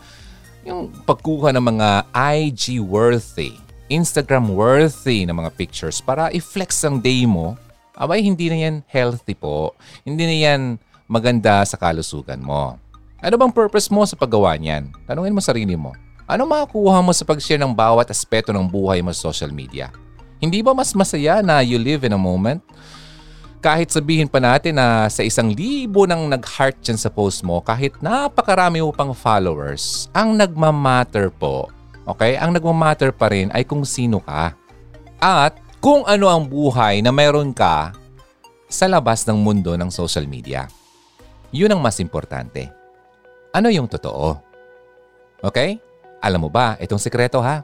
yung pagkuha ng mga IG-worthy, Instagram-worthy na mga pictures para i-flex ang day mo, abay hindi na yan healthy po. Hindi na yan maganda sa kalusugan mo. Ano bang purpose mo sa paggawa niyan? Tanungin mo sarili mo. Ano makukuha mo sa pag-share ng bawat aspeto ng buhay mo sa social media? Hindi ba mas masaya na you live in a moment? Kahit sabihin pa natin na sa isang libo nang nag-heart dyan sa post mo, kahit napakarami mo pang followers, ang nagmamatter po, okay? Ang nagmamatter pa rin ay kung sino ka. At kung ano ang buhay na mayroon ka sa labas ng mundo ng social media. Yun ang mas importante ano yung totoo. Okay? Alam mo ba, itong sekreto ha?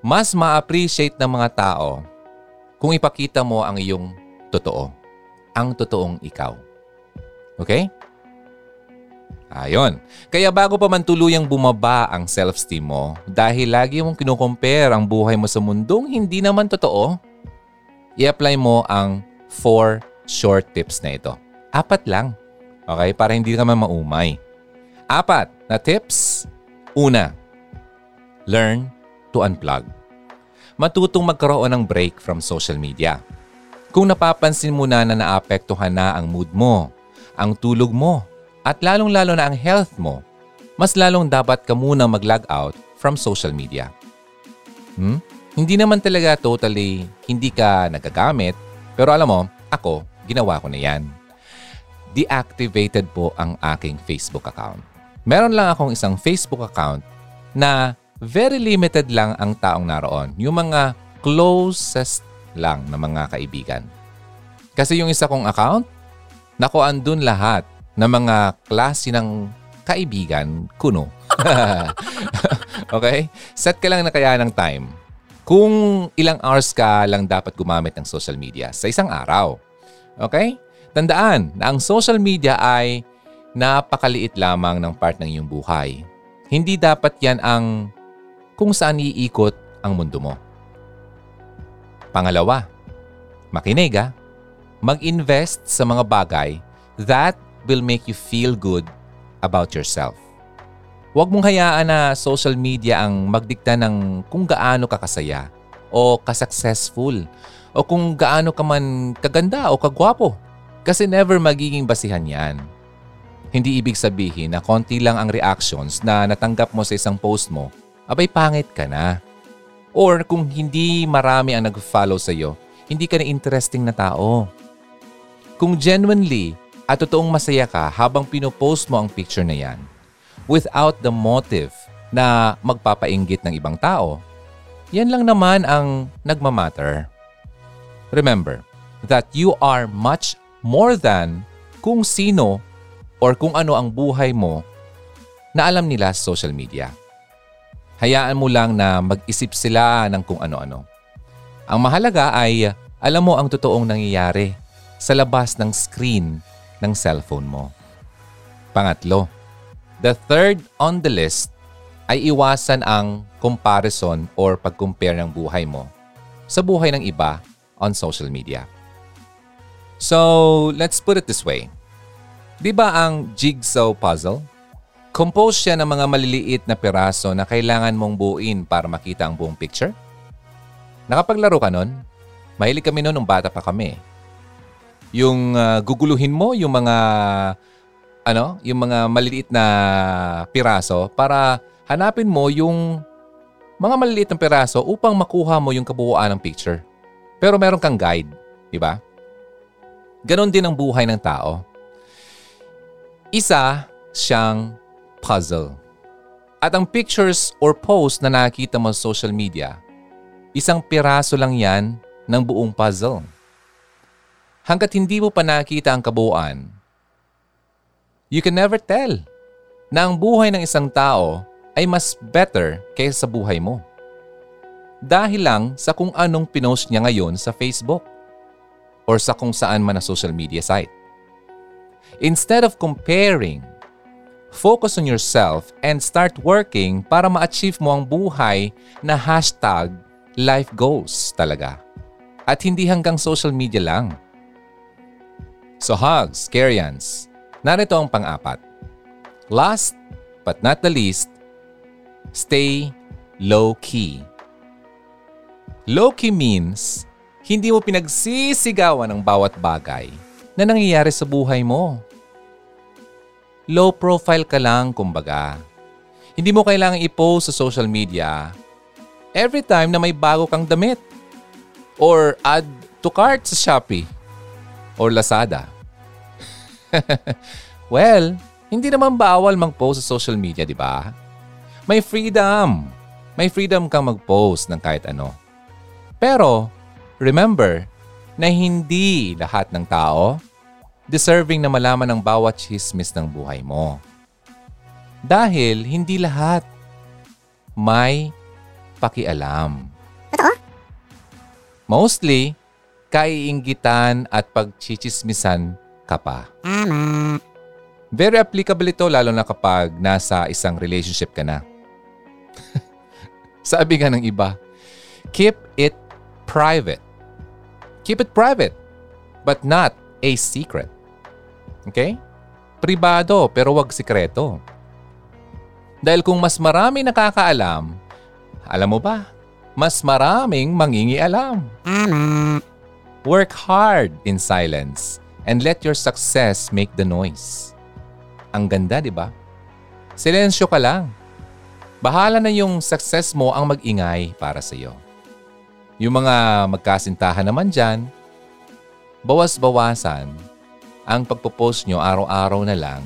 Mas ma-appreciate ng mga tao kung ipakita mo ang iyong totoo. Ang totoong ikaw. Okay? Ayon. Kaya bago pa man tuluyang bumaba ang self-esteem mo dahil lagi mong kinukompare ang buhay mo sa mundong hindi naman totoo, i-apply mo ang four short tips na ito. Apat lang. Okay? Para hindi ka man maumay. Apat na tips. Una, learn to unplug. Matutong magkaroon ng break from social media. Kung napapansin mo na na naapektuhan na ang mood mo, ang tulog mo, at lalong-lalo na ang health mo, mas lalong dapat ka muna mag-log out from social media. Hmm? Hindi naman talaga totally hindi ka nagagamit, pero alam mo, ako, ginawa ko na yan. Deactivated po ang aking Facebook account meron lang akong isang Facebook account na very limited lang ang taong naroon. Yung mga closest lang na mga kaibigan. Kasi yung isa kong account, nako andun lahat ng mga klase ng kaibigan kuno. okay? Set ka lang na kaya ng time. Kung ilang hours ka lang dapat gumamit ng social media sa isang araw. Okay? Tandaan na ang social media ay napakaliit lamang ng part ng iyong buhay. Hindi dapat yan ang kung saan iikot ang mundo mo. Pangalawa, makinig ha. Mag-invest sa mga bagay that will make you feel good about yourself. Huwag mong hayaan na social media ang magdikta ng kung gaano ka kasaya o ka-successful o kung gaano ka man kaganda o kagwapo. Kasi never magiging basihan yan hindi ibig sabihin na konti lang ang reactions na natanggap mo sa isang post mo, abay pangit ka na. Or kung hindi marami ang nag-follow sa iyo, hindi ka na interesting na tao. Kung genuinely at totoong masaya ka habang pinopost mo ang picture na yan, without the motive na magpapainggit ng ibang tao, yan lang naman ang nagmamatter. Remember that you are much more than kung sino or kung ano ang buhay mo na alam nila sa social media. Hayaan mo lang na mag-isip sila ng kung ano-ano. Ang mahalaga ay alam mo ang totoong nangyayari sa labas ng screen ng cellphone mo. Pangatlo, the third on the list ay iwasan ang comparison or pag-compare ng buhay mo sa buhay ng iba on social media. So, let's put it this way. Di ba ang jigsaw puzzle? Compose siya ng mga maliliit na piraso na kailangan mong buuin para makita ang buong picture. Nakapaglaro ka nun? Mahilig kami noon nung bata pa kami. Yung uh, guguluhin mo yung mga ano, yung mga maliliit na piraso para hanapin mo yung mga maliliit na piraso upang makuha mo yung kabuuan ng picture. Pero meron kang guide, di ba? Ganon din ang buhay ng tao. Isa siyang puzzle. At ang pictures or post na nakikita mo sa social media, isang piraso lang yan ng buong puzzle. Hanggat hindi mo pa nakita ang kabuuan, you can never tell na ang buhay ng isang tao ay mas better kaysa sa buhay mo. Dahil lang sa kung anong pinost niya ngayon sa Facebook or sa kung saan man na social media site. Instead of comparing Focus on yourself and start working para ma-achieve mo ang buhay na hashtag life goals talaga. At hindi hanggang social media lang. So hugs, Karyans, narito ang pang-apat. Last but not the least, stay low-key. Low-key means hindi mo pinagsisigawan ang bawat bagay na nangyayari sa buhay mo low profile ka lang kumbaga. Hindi mo kailangang i-post sa social media every time na may bago kang damit or add to cart sa Shopee or Lazada. well, hindi naman bawal mag-post sa social media, di ba? May freedom. May freedom kang mag-post ng kahit ano. Pero, remember na hindi lahat ng tao deserving na malaman ang bawat chismis ng buhay mo. Dahil hindi lahat may pakialam. Totoo? Mostly, kaiinggitan at pagchichismisan ka pa. Tama. Very applicable ito lalo na kapag nasa isang relationship ka na. Sabi nga ng iba, keep it private. Keep it private, but not a secret. Okay? Pribado pero wag sikreto. Dahil kung mas marami nakakaalam, alam mo ba, mas maraming mangingialam. Tama. Work hard in silence and let your success make the noise. Ang ganda, di ba? Silensyo ka lang. Bahala na yung success mo ang mag-ingay para sa iyo. Yung mga magkasintahan naman dyan, bawas-bawasan ang pagpo-post nyo araw-araw na lang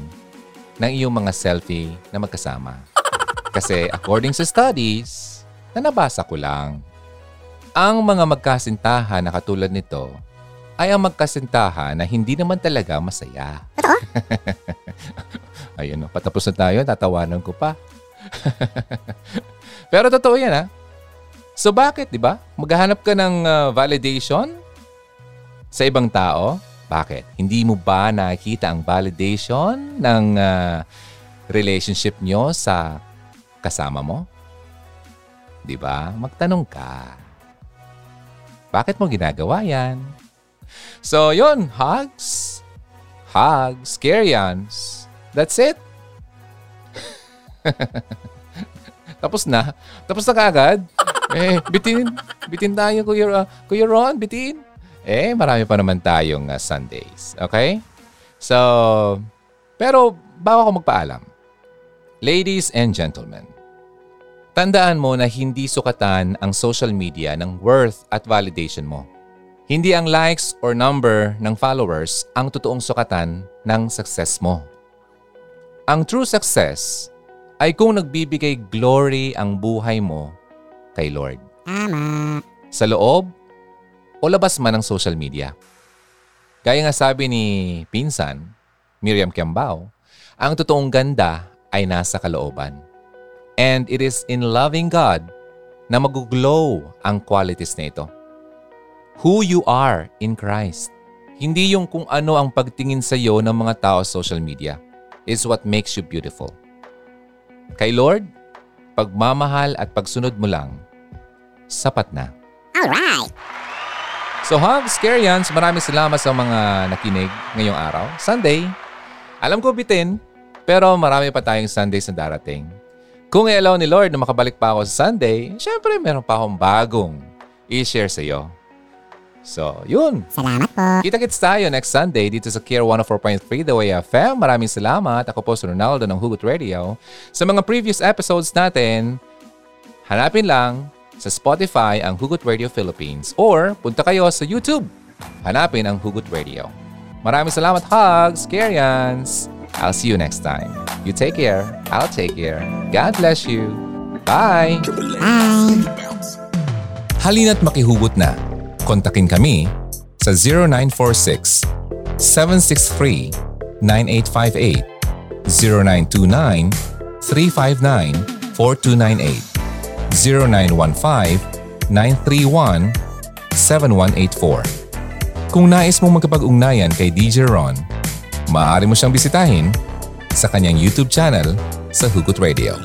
ng iyong mga selfie na magkasama. Kasi according sa studies, na nabasa ko lang, ang mga magkasintahan na katulad nito ay ang magkasintahan na hindi naman talaga masaya. Ayun, no, patapos na tayo, tatawanan ko pa. Pero totoo yan ha. So bakit, di ba? Maghahanap ka ng uh, validation sa ibang tao bakit? Hindi mo ba nakikita ang validation ng uh, relationship nyo sa kasama mo? Di ba? Magtanong ka. Bakit mo ginagawa yan? So, yun. Hugs. Hugs. Caryans. That's it. Tapos na. Tapos na kaagad. eh, bitin. Bitin tayo, Kuya, uh, Kuya Ron. Bitin. Eh, marami pa naman tayong uh, Sundays. Okay? So, pero bago ako magpaalam, ladies and gentlemen, tandaan mo na hindi sukatan ang social media ng worth at validation mo. Hindi ang likes or number ng followers ang totoong sukatan ng success mo. Ang true success ay kung nagbibigay glory ang buhay mo kay Lord. Tama. Sa loob o labas man ng social media. Gaya nga sabi ni Pinsan, Miriam Kiambao, ang totoong ganda ay nasa kalooban. And it is in loving God na mag-glow ang qualities na ito. Who you are in Christ. Hindi yung kung ano ang pagtingin sa iyo ng mga tao sa social media is what makes you beautiful. Kay Lord, pagmamahal at pagsunod mo lang, sapat na. Alright. So hugs, Karyans, maraming salamat sa mga nakinig ngayong araw. Sunday. Alam ko bitin, Pero marami pa tayong Sundays na darating. Kung i-allow ni Lord na makabalik pa ako sa Sunday, syempre meron pa akong bagong i-share sa iyo. So, yun. Salamat po. Kita-kits tayo next Sunday dito sa Care 104.3 The Way FM. Maraming salamat. Ako po si Ronaldo ng Hugot Radio. Sa mga previous episodes natin, hanapin lang sa Spotify ang Hugot Radio Philippines or punta kayo sa YouTube. Hanapin ang Hugot Radio. Maraming salamat, Hugs, Careans. I'll see you next time. You take care. I'll take care. God bless you. Bye! Bye. Halina't makihugot na. Kontakin kami sa 0946 763 9858 0929 359 4298 0915 931 7184 Kung nais mong magkapag-ugnayan kay DJ Ron, maaari mo siyang bisitahin sa kanyang YouTube channel sa Hugot Radio.